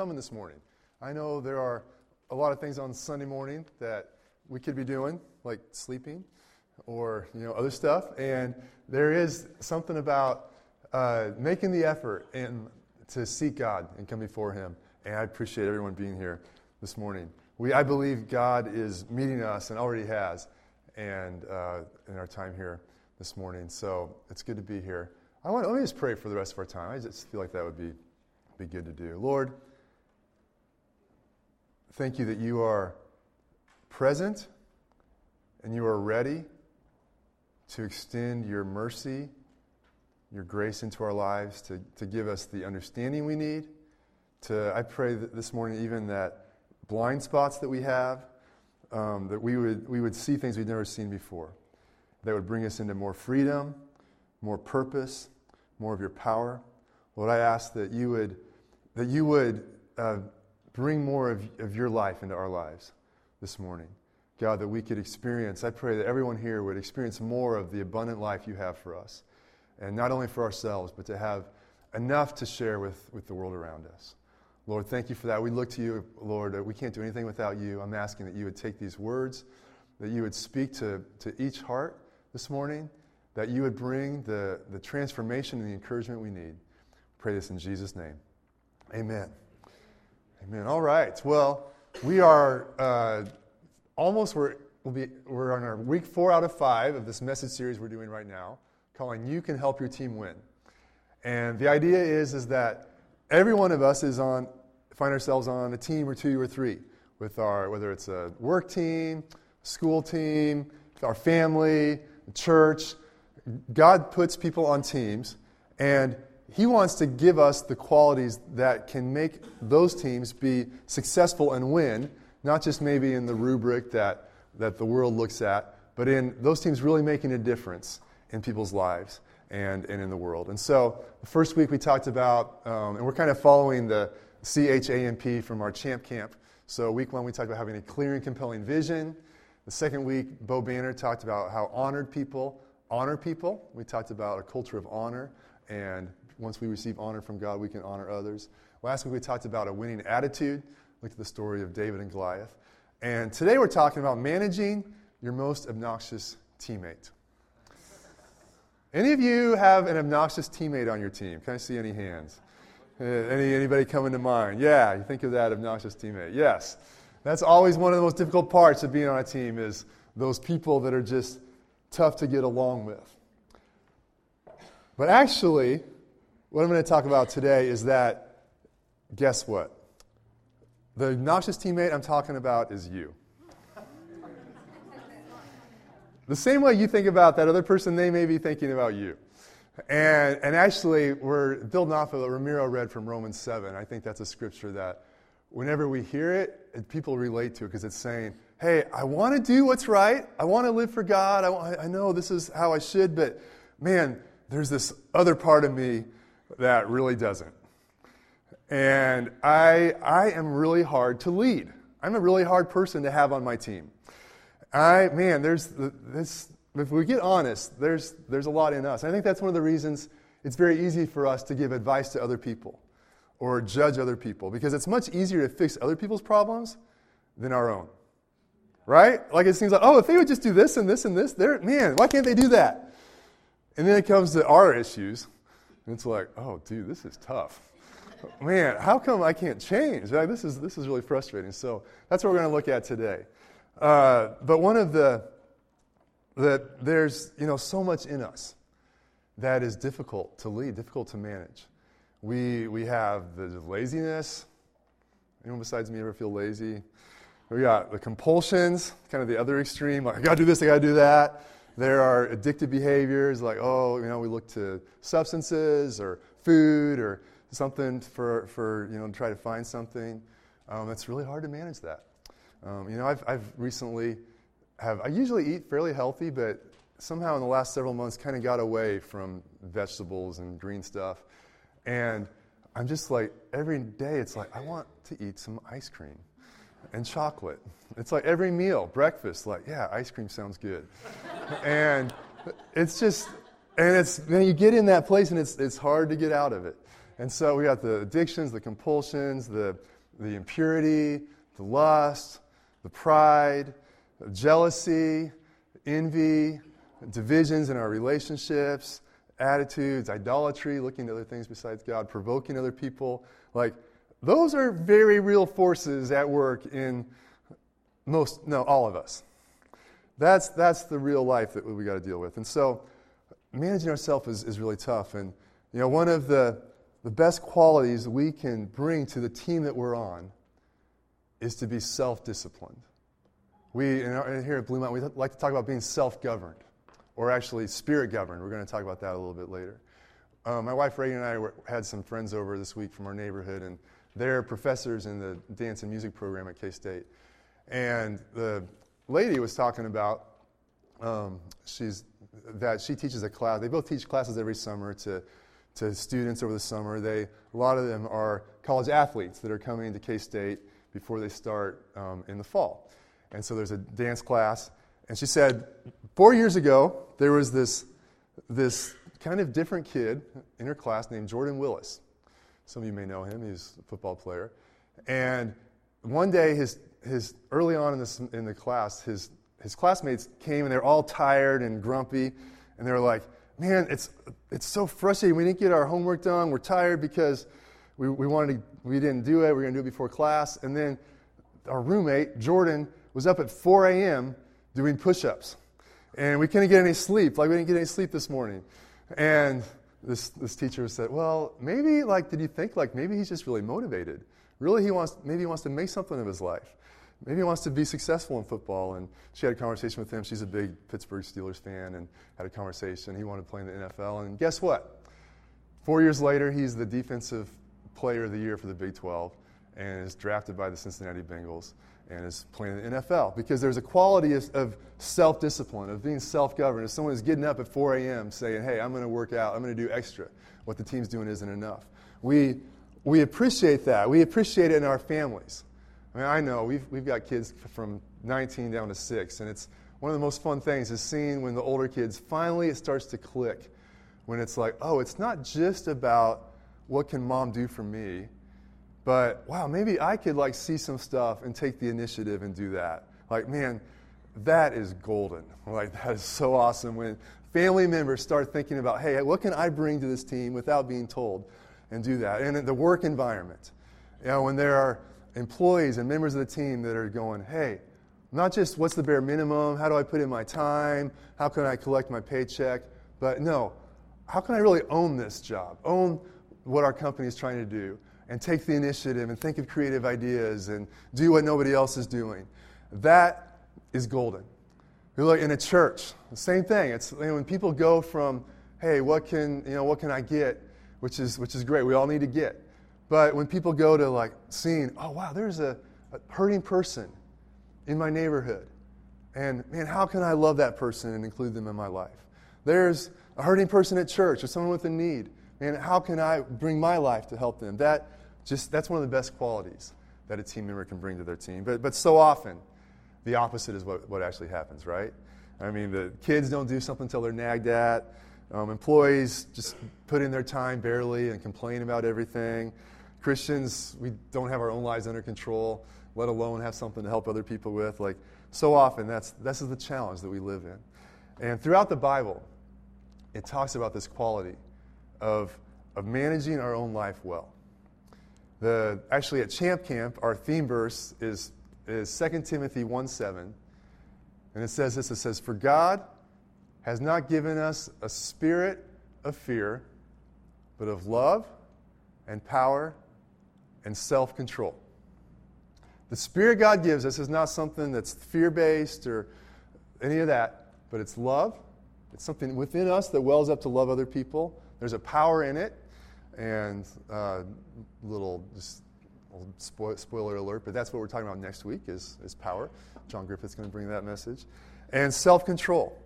coming this morning. I know there are a lot of things on Sunday morning that we could be doing, like sleeping or you know other stuff, and there is something about uh, making the effort and to seek God and come before Him. And I appreciate everyone being here this morning. We, I believe God is meeting us and already has, and uh, in our time here this morning. So it's good to be here. I want let me just pray for the rest of our time. I just feel like that would be be good to do. Lord, thank you that you are present and you are ready to extend your mercy, your grace into our lives, to, to give us the understanding we need. To, I pray that this morning, even that blind spots that we have, um, that we would, we would see things we've never seen before, that would bring us into more freedom, more purpose, more of your power. Lord, I ask that you would, that you would uh, bring more of, of your life into our lives this morning. God, that we could experience, I pray that everyone here would experience more of the abundant life you have for us. And not only for ourselves, but to have enough to share with, with the world around us. Lord, thank you for that. We look to you, Lord. We can't do anything without you. I'm asking that you would take these words, that you would speak to, to each heart this morning, that you would bring the, the transformation and the encouragement we need. Pray this in Jesus' name. Amen. Amen. All right. Well, we are uh, almost, we're, we'll be, we're on our week four out of five of this message series we're doing right now, calling You Can Help Your Team Win. And the idea is, is that every one of us is on, find ourselves on a team or two or three with our, whether it's a work team, school team, our family, church. God puts people on teams, and He wants to give us the qualities that can make those teams be successful and win, not just maybe in the rubric that, that the world looks at, but in those teams really making a difference in people's lives and, and in the world. And so, the first week we talked about, um, and we're kind of following the CHAMP from our Champ Camp. So, week one, we talked about having a clear and compelling vision. The second week, Bo Banner talked about how honored people honor people. We talked about a culture of honor, and once we receive honor from God, we can honor others. Last week, we talked about a winning attitude. Looked at the story of David and Goliath. And today, we're talking about managing your most obnoxious teammate. Any of you have an obnoxious teammate on your team? Can I see any hands? Uh, any, anybody coming to mind? Yeah, you think of that obnoxious teammate. Yes. That's always one of the most difficult parts of being on a team is those people that are just tough to get along with. But actually, what I'm going to talk about today is that guess what? The obnoxious teammate I'm talking about is you. The same way you think about that other person, they may be thinking about you. And, and actually, we're building off of what Ramiro read from Romans 7. I think that's a scripture that whenever we hear it, people relate to it because it's saying, hey, I want to do what's right. I want to live for God. I, I know this is how I should, but man, there's this other part of me that really doesn't. And I, I am really hard to lead. I'm a really hard person to have on my team. I, man, there's this, if we get honest, there's, there's a lot in us. I think that's one of the reasons it's very easy for us to give advice to other people or judge other people because it's much easier to fix other people's problems than our own. Right? Like it seems like, oh, if they would just do this and this and this, they're, man, why can't they do that? And then it comes to our issues, and it's like, oh, dude, this is tough. Man, how come I can't change? Like, this, is, this is really frustrating. So that's what we're going to look at today. Uh, but one of the, that there's, you know, so much in us that is difficult to lead, difficult to manage. We, we have the laziness. Anyone besides me ever feel lazy? We got the compulsions, kind of the other extreme, like, I gotta do this, I gotta do that. There are addictive behaviors, like, oh, you know, we look to substances or food or something for, for you know, to try to find something. Um, it's really hard to manage that. Um, you know, I've, I've recently have, I usually eat fairly healthy, but somehow in the last several months kind of got away from vegetables and green stuff. And I'm just like, every day it's like, I want to eat some ice cream and chocolate. It's like every meal, breakfast, like, yeah, ice cream sounds good. and it's just, and it's, then you get in that place and it's, it's hard to get out of it. And so we got the addictions, the compulsions, the, the impurity, the lust, the pride, the jealousy, envy, divisions in our relationships, attitudes, idolatry, looking to other things besides God, provoking other people. Like, those are very real forces at work in most, no, all of us. That's, that's the real life that we got to deal with. And so, managing ourselves is, is really tough. And, you know, one of the, the best qualities we can bring to the team that we're on is to be self disciplined. We, our, here at Blue Mountain, we like to talk about being self governed, or actually spirit governed. We're going to talk about that a little bit later. Um, my wife Reagan and I were, had some friends over this week from our neighborhood, and they're professors in the dance and music program at K State. And the lady was talking about um, she's, that she teaches a class. They both teach classes every summer to, to students over the summer. They, a lot of them are college athletes that are coming to K State before they start um, in the fall. And so there's a dance class. And she said, four years ago, there was this, this kind of different kid in her class named Jordan Willis. Some of you may know him, he's a football player. And one day, his, his, early on in, this, in the class, his, his classmates came and they're all tired and grumpy. And they were like, Man, it's, it's so frustrating. We didn't get our homework done. We're tired because we, we, wanted to, we didn't do it. We are going to do it before class. And then our roommate, Jordan, was up at 4 a.m. doing push ups. And we couldn't get any sleep. Like, we didn't get any sleep this morning. And this, this teacher said, Well, maybe, like, did you think, like, maybe he's just really motivated? Really, he wants, maybe he wants to make something of his life. Maybe he wants to be successful in football. And she had a conversation with him. She's a big Pittsburgh Steelers fan and had a conversation. He wanted to play in the NFL. And guess what? Four years later, he's the defensive player of the year for the Big 12 and is drafted by the Cincinnati Bengals and is playing in the NFL because there's a quality of, of self discipline, of being self governed. If someone is getting up at 4 a.m. saying, hey, I'm going to work out, I'm going to do extra, what the team's doing isn't enough. We, we appreciate that. We appreciate it in our families. I mean, I know we've, we've got kids from 19 down to 6, and it's one of the most fun things is seeing when the older kids finally it starts to click. When it's like, oh, it's not just about what can mom do for me, but wow, maybe I could like see some stuff and take the initiative and do that. Like, man, that is golden. Like, that is so awesome when family members start thinking about, hey, what can I bring to this team without being told and do that. And in the work environment, you know, when there are employees and members of the team that are going, hey, not just what's the bare minimum, how do I put in my time, how can I collect my paycheck, but no, how can I really own this job, own what our company is trying to do, and take the initiative and think of creative ideas and do what nobody else is doing. That is golden. You look in a church, the same thing. It's you know, when people go from, hey, what can you know, what can I get, which is which is great. We all need to get. But when people go to like seeing, oh wow, there's a, a hurting person in my neighborhood. And man, how can I love that person and include them in my life? There's a hurting person at church or someone with a need. Man, how can I bring my life to help them? That just that's one of the best qualities that a team member can bring to their team. But but so often, the opposite is what, what actually happens, right? I mean, the kids don't do something until they're nagged at. Um, employees just put in their time barely and complain about everything. Christians, we don't have our own lives under control, let alone have something to help other people with. Like, so often, that's, this is the challenge that we live in. And throughout the Bible, it talks about this quality of, of managing our own life well. The, actually, at Champ Camp, our theme verse is, is 2 Timothy 1 7. And it says this it says, For God has not given us a spirit of fear, but of love and power and self control. The Spirit God gives us is not something that's fear based or any of that, but it's love. It's something within us that wells up to love other people. There's a power in it. And uh, little just spoiler alert, but that's what we're talking about next week is, is power. John Griffith's going to bring that message. And self control.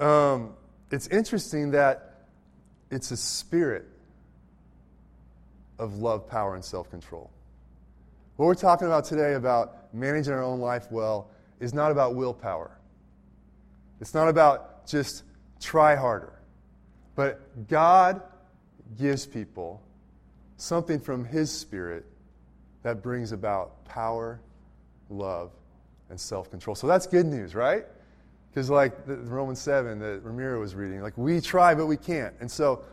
Um, it's interesting that it's a spirit of love, power, and self control. What we're talking about today about managing our own life well is not about willpower. It's not about just try harder. But God gives people something from His Spirit that brings about power, love, and self control. So that's good news, right? Because, like the Romans 7 that Ramiro was reading, like we try, but we can't. And so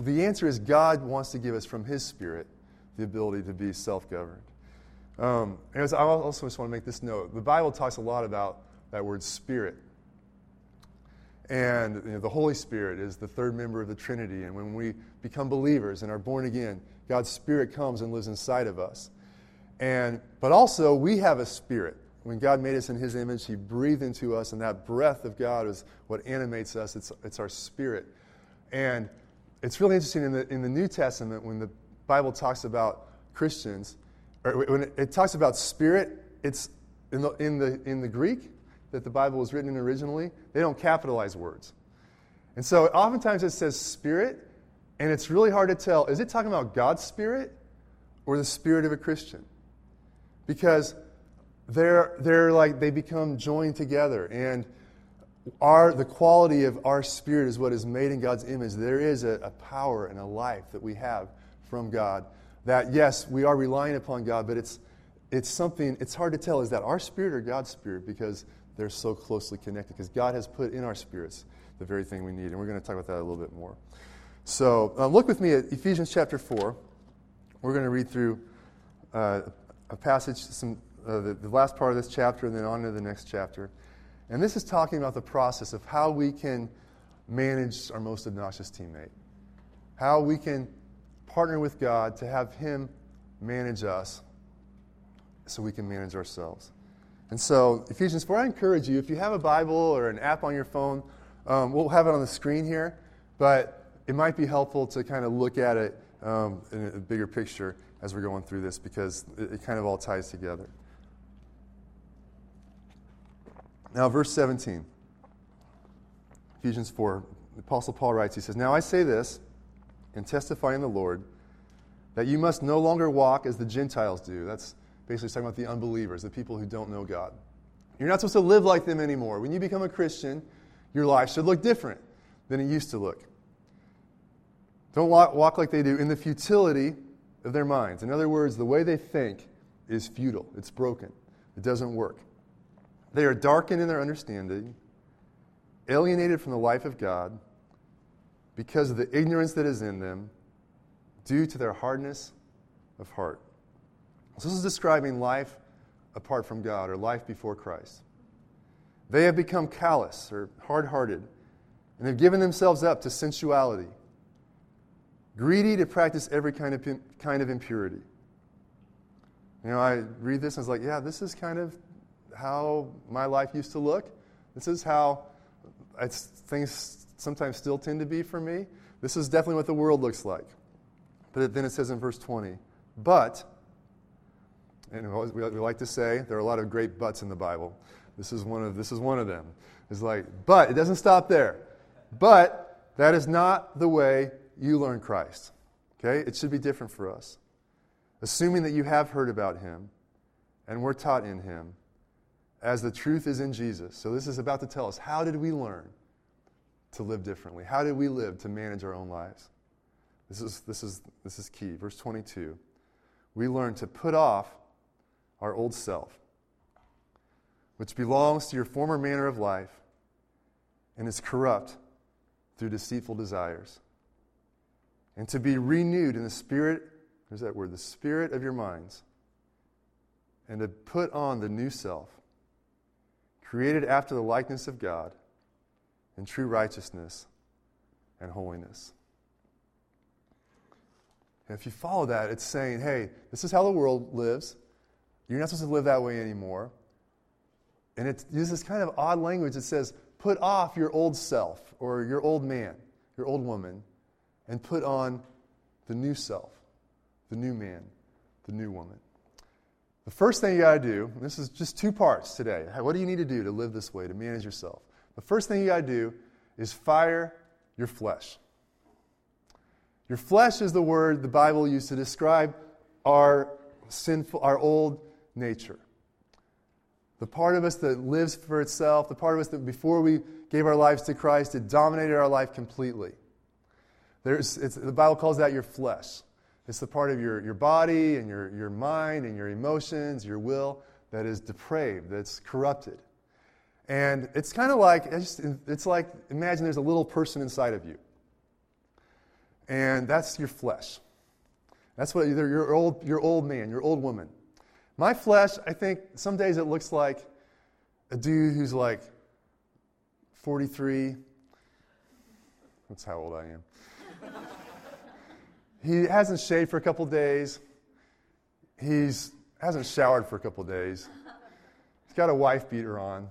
the answer is God wants to give us from His Spirit the ability to be self governed. Um, and I also just want to make this note the Bible talks a lot about that word spirit. And you know, the Holy Spirit is the third member of the Trinity. And when we become believers and are born again, God's Spirit comes and lives inside of us. And, but also, we have a spirit. When God made us in His image, He breathed into us, and that breath of God is what animates us. It's, it's our spirit. And it's really interesting in the, in the New Testament when the Bible talks about Christians, or when it, it talks about spirit, it's in the, in, the, in the Greek that the Bible was written in originally, they don't capitalize words. And so oftentimes it says spirit, and it's really hard to tell is it talking about God's spirit or the spirit of a Christian? because they're, they're like they become joined together and our, the quality of our spirit is what is made in God's image. There is a, a power and a life that we have from God that, yes, we are relying upon God, but it's, it's something, it's hard to tell is that our spirit or God's spirit because they're so closely connected because God has put in our spirits the very thing we need. And we're going to talk about that a little bit more. So uh, look with me at Ephesians chapter 4. We're going to read through uh, a passage, some, uh, the, the last part of this chapter, and then on to the next chapter. And this is talking about the process of how we can manage our most obnoxious teammate, how we can partner with God to have Him manage us so we can manage ourselves. And so, Ephesians 4, I encourage you, if you have a Bible or an app on your phone, um, we'll have it on the screen here, but it might be helpful to kind of look at it um, in a bigger picture as we're going through this because it, it kind of all ties together. Now, verse 17, Ephesians 4, the Apostle Paul writes, he says, Now I say this and testify in the Lord that you must no longer walk as the Gentiles do. That's basically talking about the unbelievers, the people who don't know God. You're not supposed to live like them anymore. When you become a Christian, your life should look different than it used to look. Don't walk, like they do in the futility of their minds. In other words, the way they think is futile, it's broken, it doesn't work. They are darkened in their understanding, alienated from the life of God because of the ignorance that is in them due to their hardness of heart. So, this is describing life apart from God or life before Christ. They have become callous or hard hearted, and have given themselves up to sensuality greedy to practice every kind of, kind of impurity. You know, I read this and I was like, yeah, this is kind of how my life used to look. This is how things sometimes still tend to be for me. This is definitely what the world looks like. But then it says in verse 20, but, and we like to say, there are a lot of great buts in the Bible. This is one of, this is one of them. It's like, but it doesn't stop there. But that is not the way you learn Christ. Okay? It should be different for us. Assuming that you have heard about him and we're taught in him as the truth is in Jesus. So this is about to tell us how did we learn to live differently? How did we live to manage our own lives? This is, this is, this is key. Verse 22. We learn to put off our old self, which belongs to your former manner of life and is corrupt through deceitful desires and to be renewed in the spirit, there's that word, the spirit of your minds, and to put on the new self, created after the likeness of God in true righteousness and holiness. And if you follow that, it's saying, hey, this is how the world lives. You're not supposed to live that way anymore. And it uses this kind of odd language that says, put off your old self or your old man, your old woman, and put on the new self, the new man, the new woman. The first thing you got to do, this is just two parts today. What do you need to do to live this way, to manage yourself? The first thing you got to do is fire your flesh. Your flesh is the word the Bible used to describe our sinful, our old nature. The part of us that lives for itself, the part of us that before we gave our lives to Christ, it dominated our life completely. There's, the Bible calls that your flesh. It's the part of your, your body and your, your mind and your emotions, your will that is depraved, that's corrupted. And it's kind of like, it's, it's like, imagine there's a little person inside of you. And that's your flesh. That's what either your old, your old man, your old woman. My flesh, I think some days it looks like a dude who's like 43. That's how old I am. He hasn't shaved for a couple days. He's hasn't showered for a couple days. He's got a wife beater on.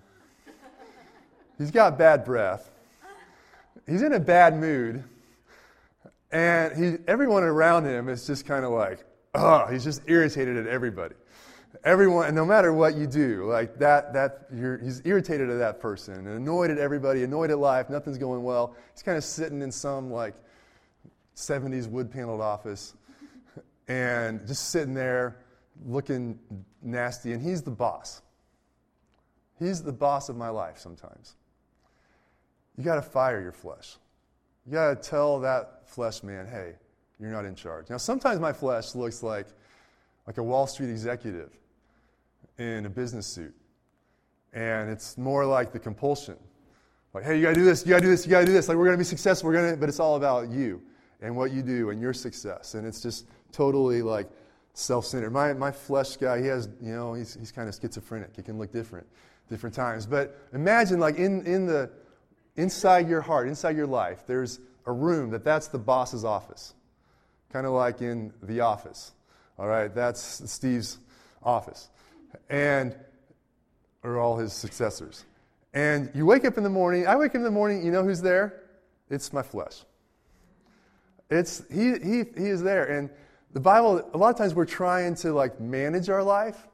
He's got bad breath. He's in a bad mood. And he, everyone around him is just kind of like, oh, he's just irritated at everybody. Everyone, and no matter what you do, like that, that you're he's irritated at that person and annoyed at everybody, annoyed at life, nothing's going well. He's kind of sitting in some like 70s wood paneled office and just sitting there looking nasty, and he's the boss. He's the boss of my life sometimes. You got to fire your flesh. You got to tell that flesh man, hey, you're not in charge. Now, sometimes my flesh looks like, like a Wall Street executive in a business suit. And it's more like the compulsion. Like, hey, you gotta do this, you gotta do this, you gotta do this. Like, we're gonna be successful, we're gonna, but it's all about you and what you do and your success. And it's just totally like self centered. My, my flesh guy, he has, you know, he's, he's kind of schizophrenic. He can look different different times. But imagine, like, in, in the, inside your heart, inside your life, there's a room that that's the boss's office. Kind of like in the office. All right, that's Steve's office. And, or all his successors. And you wake up in the morning, I wake up in the morning, you know who's there? It's my flesh. It's, he, he, he is there. And the Bible, a lot of times we're trying to like manage our life.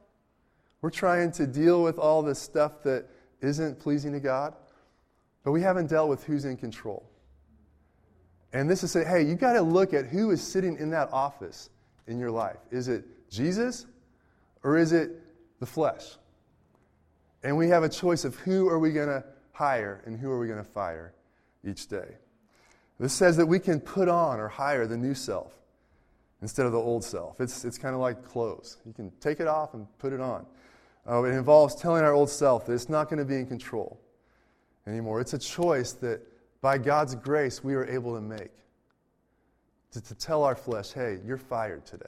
We're trying to deal with all this stuff that isn't pleasing to God, but we haven't dealt with who's in control. And this is saying, hey, you got to look at who is sitting in that office in your life. Is it Jesus or is it the flesh? And we have a choice of who are we going to hire and who are we going to fire each day. This says that we can put on or hire the new self instead of the old self. It's, it's kind of like clothes. You can take it off and put it on. Uh, it involves telling our old self that it's not going to be in control anymore. It's a choice that, by God's grace, we are able to make. To, to tell our flesh, hey, you're fired today.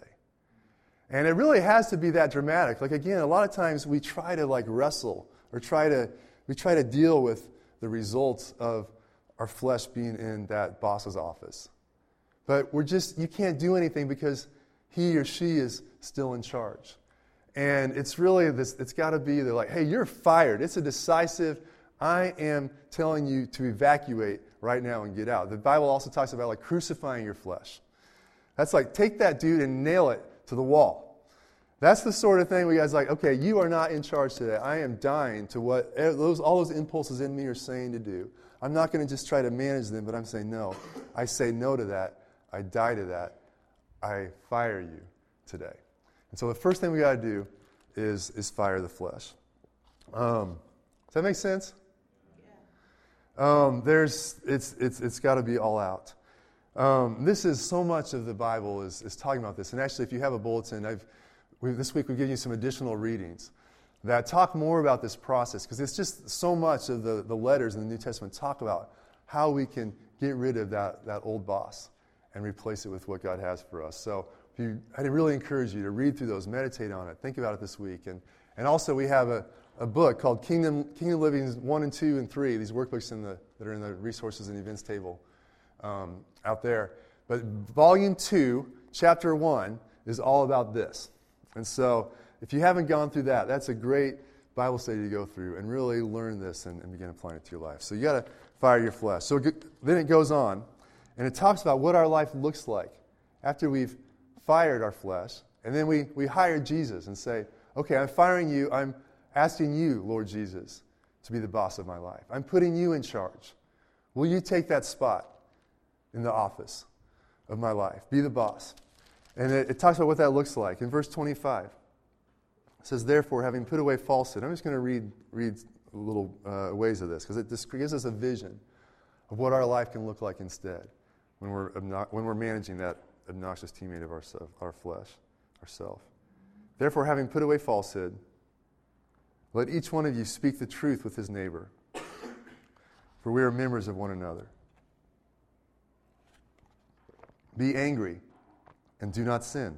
And it really has to be that dramatic. Like, again, a lot of times we try to, like, wrestle or try to, we try to deal with the results of our flesh being in that boss's office. But we're just, you can't do anything because he or she is still in charge. And it's really this, it's got to be, they're like, hey, you're fired. It's a decisive, I am telling you to evacuate right now and get out. The Bible also talks about like crucifying your flesh. That's like, take that dude and nail it to the wall. That's the sort of thing you guys like, okay, you are not in charge today. I am dying to what eh, those, all those impulses in me are saying to do. I'm not going to just try to manage them, but I'm saying, no. I say no to that. I die to that. I fire you today. And so the first thing we got to do is, is fire the flesh. Um, does that make sense? Yeah. Um, there's, it's, it's, it's got to be all out. Um, this is so much of the Bible is, is talking about this. And actually, if you have a bulletin, I've, this week we've given you some additional readings that talk more about this process because it's just so much of the, the letters in the New Testament talk about how we can get rid of that, that old boss and replace it with what God has for us. So you, I really encourage you to read through those, meditate on it, think about it this week. And, and also, we have a, a book called Kingdom, Kingdom Living 1 and 2 and 3, these workbooks in the, that are in the resources and events table um, out there. But volume 2, chapter 1, is all about this. And so, if you haven't gone through that, that's a great Bible study to go through and really learn this and, and begin applying it to your life. So, you got to fire your flesh. So, then it goes on, and it talks about what our life looks like after we've fired our flesh, and then we, we hire Jesus and say, okay, I'm firing you. I'm asking you, Lord Jesus, to be the boss of my life. I'm putting you in charge. Will you take that spot in the office of my life? Be the boss. And it, it talks about what that looks like. In verse 25, it says, Therefore, having put away falsehood, I'm just going to read, read little uh, ways of this because it gives us a vision of what our life can look like instead when we're, when we're managing that obnoxious teammate of our, our flesh, ourself. Therefore, having put away falsehood, let each one of you speak the truth with his neighbor, for we are members of one another. Be angry and do not sin.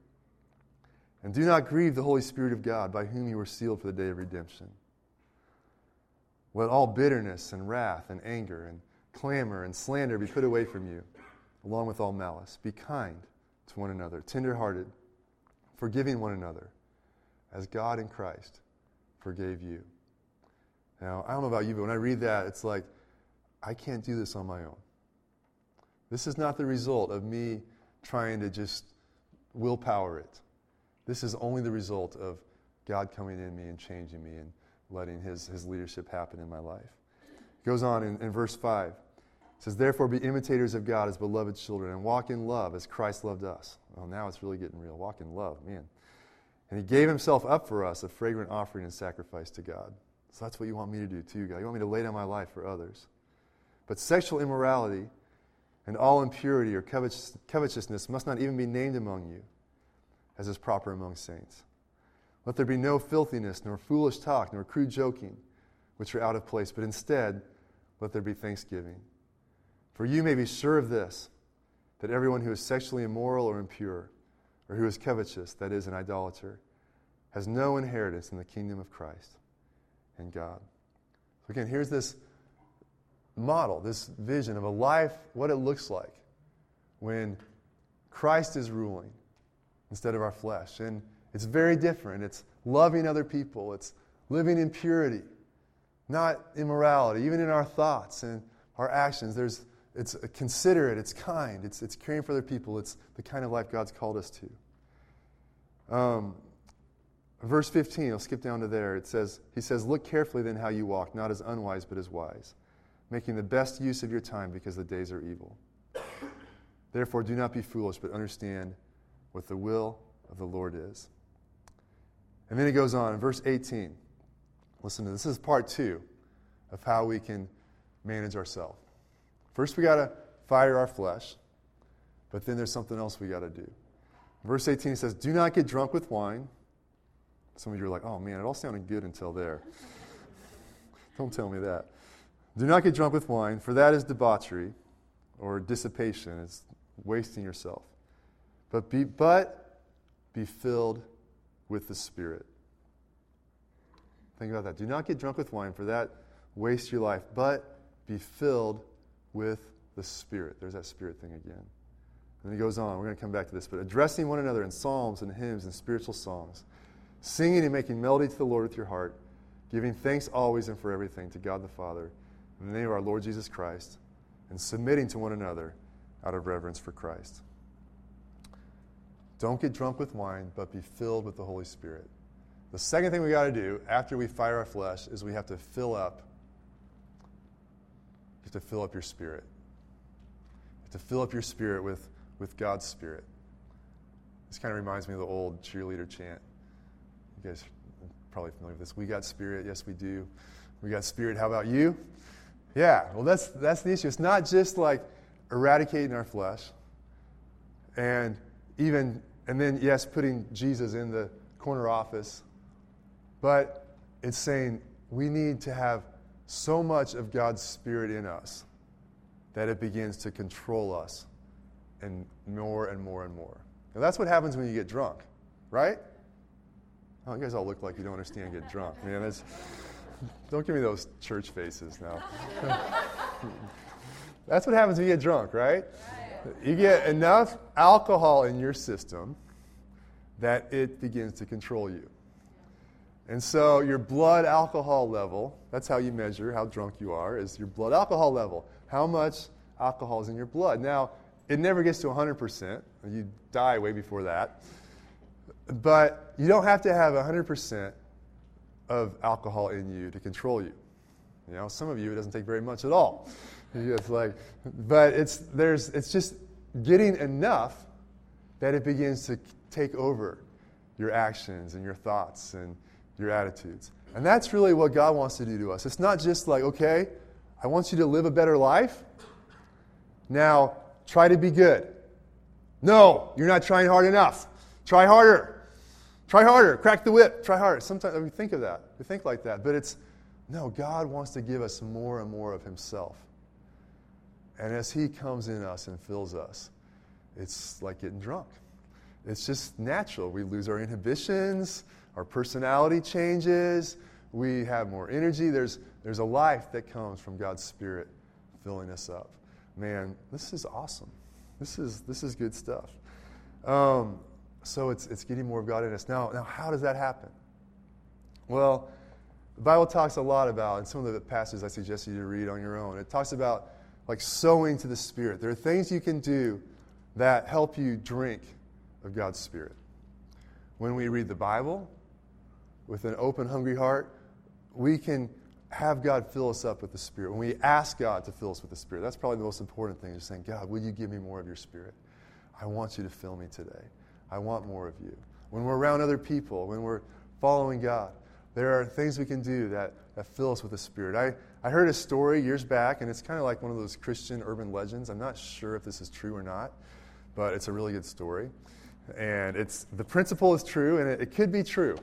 And do not grieve the Holy Spirit of God, by whom you were sealed for the day of redemption. Let all bitterness and wrath and anger and clamor and slander be put away from you, along with all malice. Be kind to one another, tenderhearted, forgiving one another, as God in Christ forgave you. Now, I don't know about you, but when I read that, it's like, I can't do this on my own. This is not the result of me trying to just willpower it. This is only the result of God coming in me and changing me and letting his, his leadership happen in my life. It goes on in, in verse 5. It says, Therefore, be imitators of God as beloved children and walk in love as Christ loved us. Well, now it's really getting real. Walk in love, man. And he gave himself up for us, a fragrant offering and sacrifice to God. So that's what you want me to do too, God. You want me to lay down my life for others. But sexual immorality and all impurity or covetousness must not even be named among you, as is proper among saints. Let there be no filthiness, nor foolish talk, nor crude joking, which are out of place, but instead, let there be thanksgiving. For you may be sure of this, that everyone who is sexually immoral or impure, or who is covetous, that is, an idolater, has no inheritance in the kingdom of Christ and God. So, again, here's this model, this vision of a life, what it looks like when Christ is ruling instead of our flesh. And it's very different. It's loving other people, it's living in purity, not immorality, even in our thoughts and our actions. There's, it's considerate, it's kind, it's, it's caring for other people, it's the kind of life God's called us to. Um, verse 15, I'll skip down to there. It says, He says, Look carefully then how you walk, not as unwise, but as wise, making the best use of your time because the days are evil. Therefore, do not be foolish, but understand what the will of the Lord is. And then he goes on in verse 18. Listen to this. This is part two of how we can manage ourselves. First, we got to fire our flesh, but then there's something else we got to do. Verse 18 says, Do not get drunk with wine. Some of you are like, Oh man, it all sounded good until there. Don't tell me that. Do not get drunk with wine, for that is debauchery or dissipation. It's wasting yourself. But be, but be filled with the Spirit. Think about that. Do not get drunk with wine, for that wastes your life, but be filled with the Spirit. There's that Spirit thing again. And he goes on. We're going to come back to this. But addressing one another in psalms and hymns and spiritual songs, singing and making melody to the Lord with your heart, giving thanks always and for everything to God the Father, in the name of our Lord Jesus Christ, and submitting to one another out of reverence for Christ. Don't get drunk with wine, but be filled with the Holy Spirit. The second thing we got to do after we fire our flesh is we have to fill up. You have to fill up your spirit. You have to fill up your spirit with, with God's Spirit. This kind of reminds me of the old cheerleader chant. You guys are probably familiar with this. We got spirit. Yes, we do. We got spirit. How about you? Yeah, well, that's, that's the issue. It's not just like eradicating our flesh and even and then, yes, putting Jesus in the corner office. But it's saying we need to have so much of God's Spirit in us that it begins to control us and more and more and more. Now, that's what happens when you get drunk, right? Oh, you guys all look like you don't understand get drunk. Man, that's, don't give me those church faces now. that's what happens when you get drunk, right? You get enough alcohol in your system that it begins to control you. And so your blood alcohol level, that's how you measure how drunk you are, is your blood alcohol level. How much alcohol is in your blood? Now, it never gets to 100%. You die way before that. But you don't have to have 100% of alcohol in you to control you. You know, some of you, it doesn't take very much at all. It's like, but it's, there's, it's just getting enough that it begins to take over your actions and your thoughts and your attitudes. And that's really what God wants to do to us. It's not just like, okay, I want you to live a better life. Now, try to be good. No, you're not trying hard enough. Try harder. Try harder. Crack the whip. Try harder. Sometimes we think of that. We think like that. But it's, no, God wants to give us more and more of Himself. And as He comes in us and fills us, it's like getting drunk. It's just natural. We lose our inhibitions, our personality changes, we have more energy. There's, there's a life that comes from God's Spirit filling us up. Man, this is awesome. This is, this is good stuff. Um, so it's, it's getting more of God in us. Now, now, how does that happen? Well, the Bible talks a lot about, and some of the passages I suggest you to read on your own, it talks about like sowing to the Spirit. There are things you can do that help you drink of God's Spirit. When we read the Bible with an open, hungry heart, we can have God fill us up with the Spirit. When we ask God to fill us with the Spirit, that's probably the most important thing, is saying, God, will you give me more of your Spirit? I want you to fill me today. I want more of you. When we're around other people, when we're following God, there are things we can do that, that fill us with the Spirit. I, I heard a story years back, and it's kind of like one of those Christian urban legends. I'm not sure if this is true or not, but it's a really good story. And it's, the principle is true, and it, it could be true,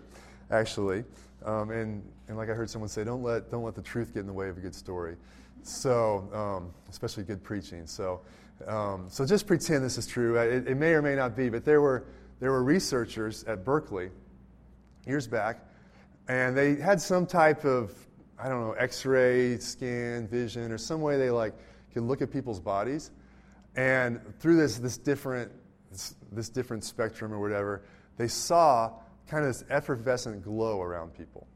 actually. Um, and, and like I heard someone say, don't let, don't let the truth get in the way of a good story. So, um, especially good preaching. So, um, so just pretend this is true. It, it, may or may not be, but there were, there were researchers at Berkeley years back, and they had some type of, I don't know, x ray, scan, vision, or some way they like could look at people's bodies. And through this, this, different, this, this different spectrum or whatever, they saw kind of this effervescent glow around people.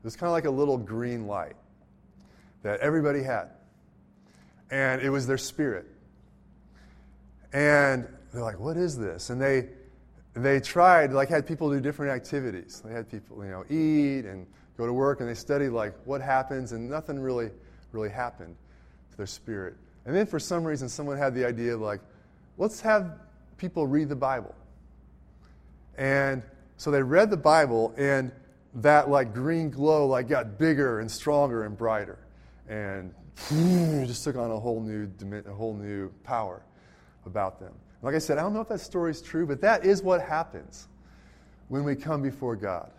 It was kind of like a little green light that everybody had. And it was their spirit. And they're like, what is this? And they, they tried, like, had people do different activities. They had people, you know, eat and go to work, and they studied, like, what happens, and nothing really, really happened to their spirit. And then for some reason, someone had the idea, like, let's have people read the Bible. And so they read the Bible, and that like green glow like got bigger and stronger and brighter, and just took on a whole new a whole new power about them. Like I said, I don't know if that story is true, but that is what happens when we come before God.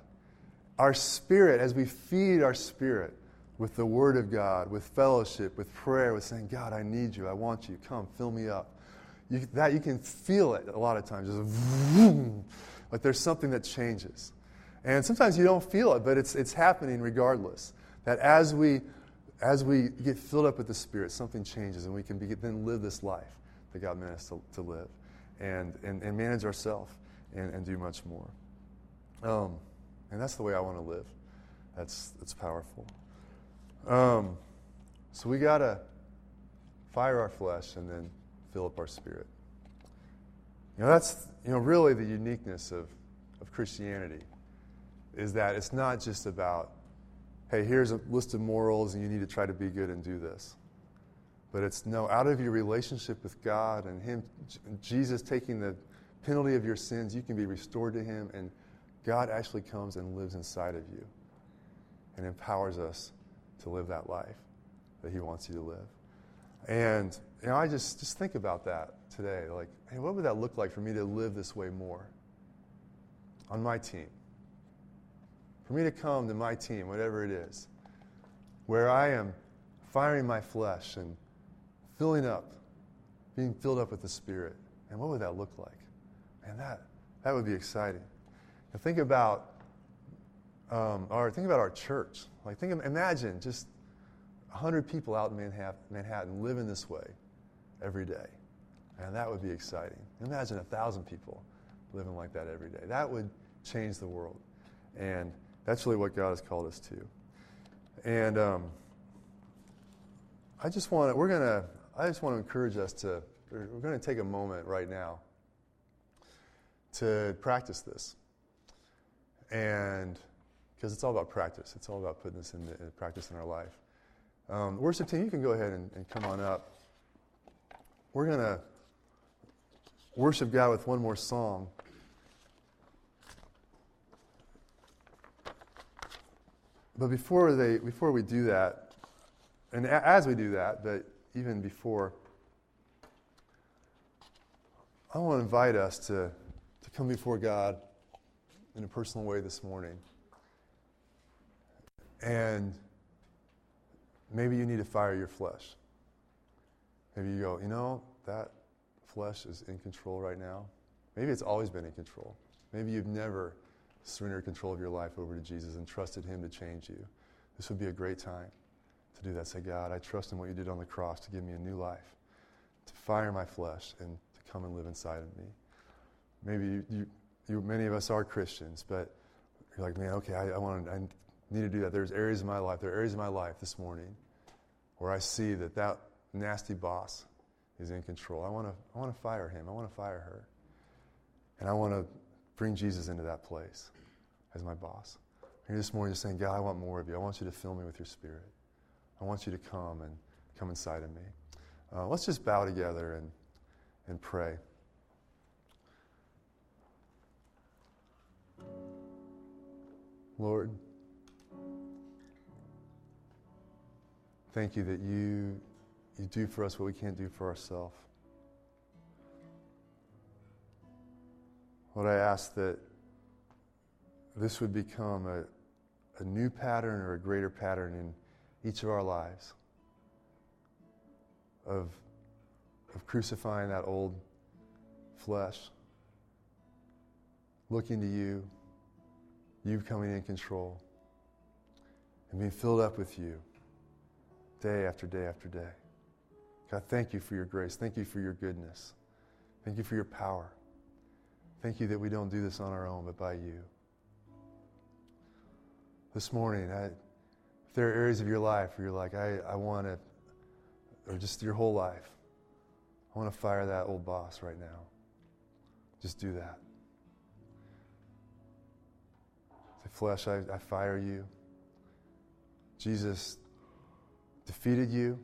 Our spirit, as we feed our spirit with the Word of God, with fellowship, with prayer, with saying, God, I need you, I want you, come, fill me up. You, that you can feel it a lot of times, just vroom, like there's something that changes. And sometimes you don't feel it, but it's, it's happening regardless. That as we, as we get filled up with the Spirit, something changes and we can then live this life that God meant us to, to live and, and, and manage ourselves and, and do much more. Um, and that's the way I want to live. That's, that's powerful. Um, so we got to fire our flesh and then fill up our spirit. You know, that's you know, really the uniqueness of, of Christianity is that it's not just about, hey, here's a list of morals and you need to try to be good and do this. But it's no, out of your relationship with God and Him, Jesus taking the penalty of your sins, you can be restored to Him, and God actually comes and lives inside of you and empowers us to live that life that He wants you to live. And you know, I just just think about that today. Like, hey, what would that look like for me to live this way more on my team? For me to come to my team, whatever it is, where I am firing my flesh and filling up, being filled up with the Spirit. And what would that look like? And that that would be exciting. And think about um, our think about our church. Like, think, imagine just 100 people out in Manhattan, Manhattan living this way every day. And that would be exciting. Imagine a thousand people living like that every day. That would change the world. And that's really what God has called us to. And um, I just want to, we're going to, I just want to encourage us to we're going to take a moment right now to practice this. And because it's all about practice, it's all about putting this into practice in our life. Um, worship team, you can go ahead and, and come on up. We're going to worship God with one more song. But before, they, before we do that, and as we do that, but even before, I want to invite us to, to come before God in a personal way this morning. And maybe you need to fire your flesh. Maybe you go, you know, that flesh is in control right now. Maybe it's always been in control. Maybe you've never surrendered control of your life over to Jesus and trusted Him to change you. This would be a great time to do that. Say, God, I trust in what you did on the cross to give me a new life, to fire my flesh and to come and live inside of me. Maybe you, you, you many of us are Christians, but you're like, man, okay, I, I want I need to do that. There's areas of my life, there are areas of my life this morning where I see that that nasty boss is in control. I want to I want to fire him. I want to fire her. And I want to bring Jesus into that place as my boss. Here this morning, you're saying, God, I want more of you. I want you to fill me with your spirit. I want you to come and come inside of me. Uh, let's just bow together and, and pray. Lord, thank you that you, you do for us what we can't do for ourselves. Lord, I ask that this would become a, a new pattern or a greater pattern in each of our lives of, of crucifying that old flesh, looking to you, you coming in control, and being filled up with you day after day after day. God, thank you for your grace. Thank you for your goodness. Thank you for your power. Thank you that we don't do this on our own, but by you. This morning, I, there are areas of your life where you're like, I, I want to, or just your whole life, I want to fire that old boss right now. Just do that. Say, flesh, I, I fire you. Jesus defeated you.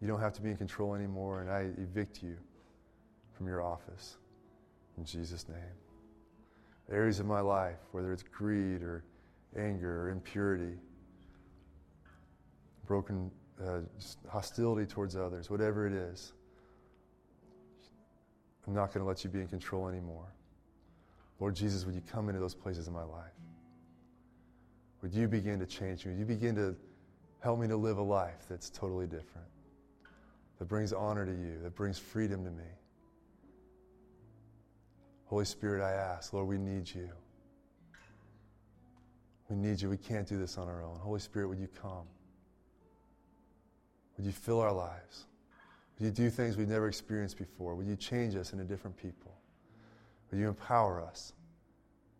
You don't have to be in control anymore, and I evict you from your office. In Jesus' name. Areas of my life, whether it's greed or anger or impurity, broken uh, hostility towards others, whatever it is, I'm not going to let you be in control anymore. Lord Jesus, would you come into those places in my life? Would you begin to change me? Would you begin to help me to live a life that's totally different, that brings honor to you, that brings freedom to me? Holy Spirit, I ask, Lord, we need you. We need you. We can't do this on our own. Holy Spirit, would you come? Would you fill our lives? Would you do things we've never experienced before? Would you change us into different people? Would you empower us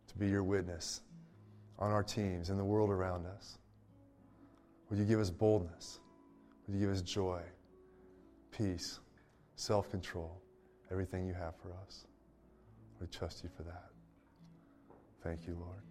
to be your witness on our teams, in the world around us? Would you give us boldness? Would you give us joy, peace, self control, everything you have for us? We trust you for that. Thank you, Lord.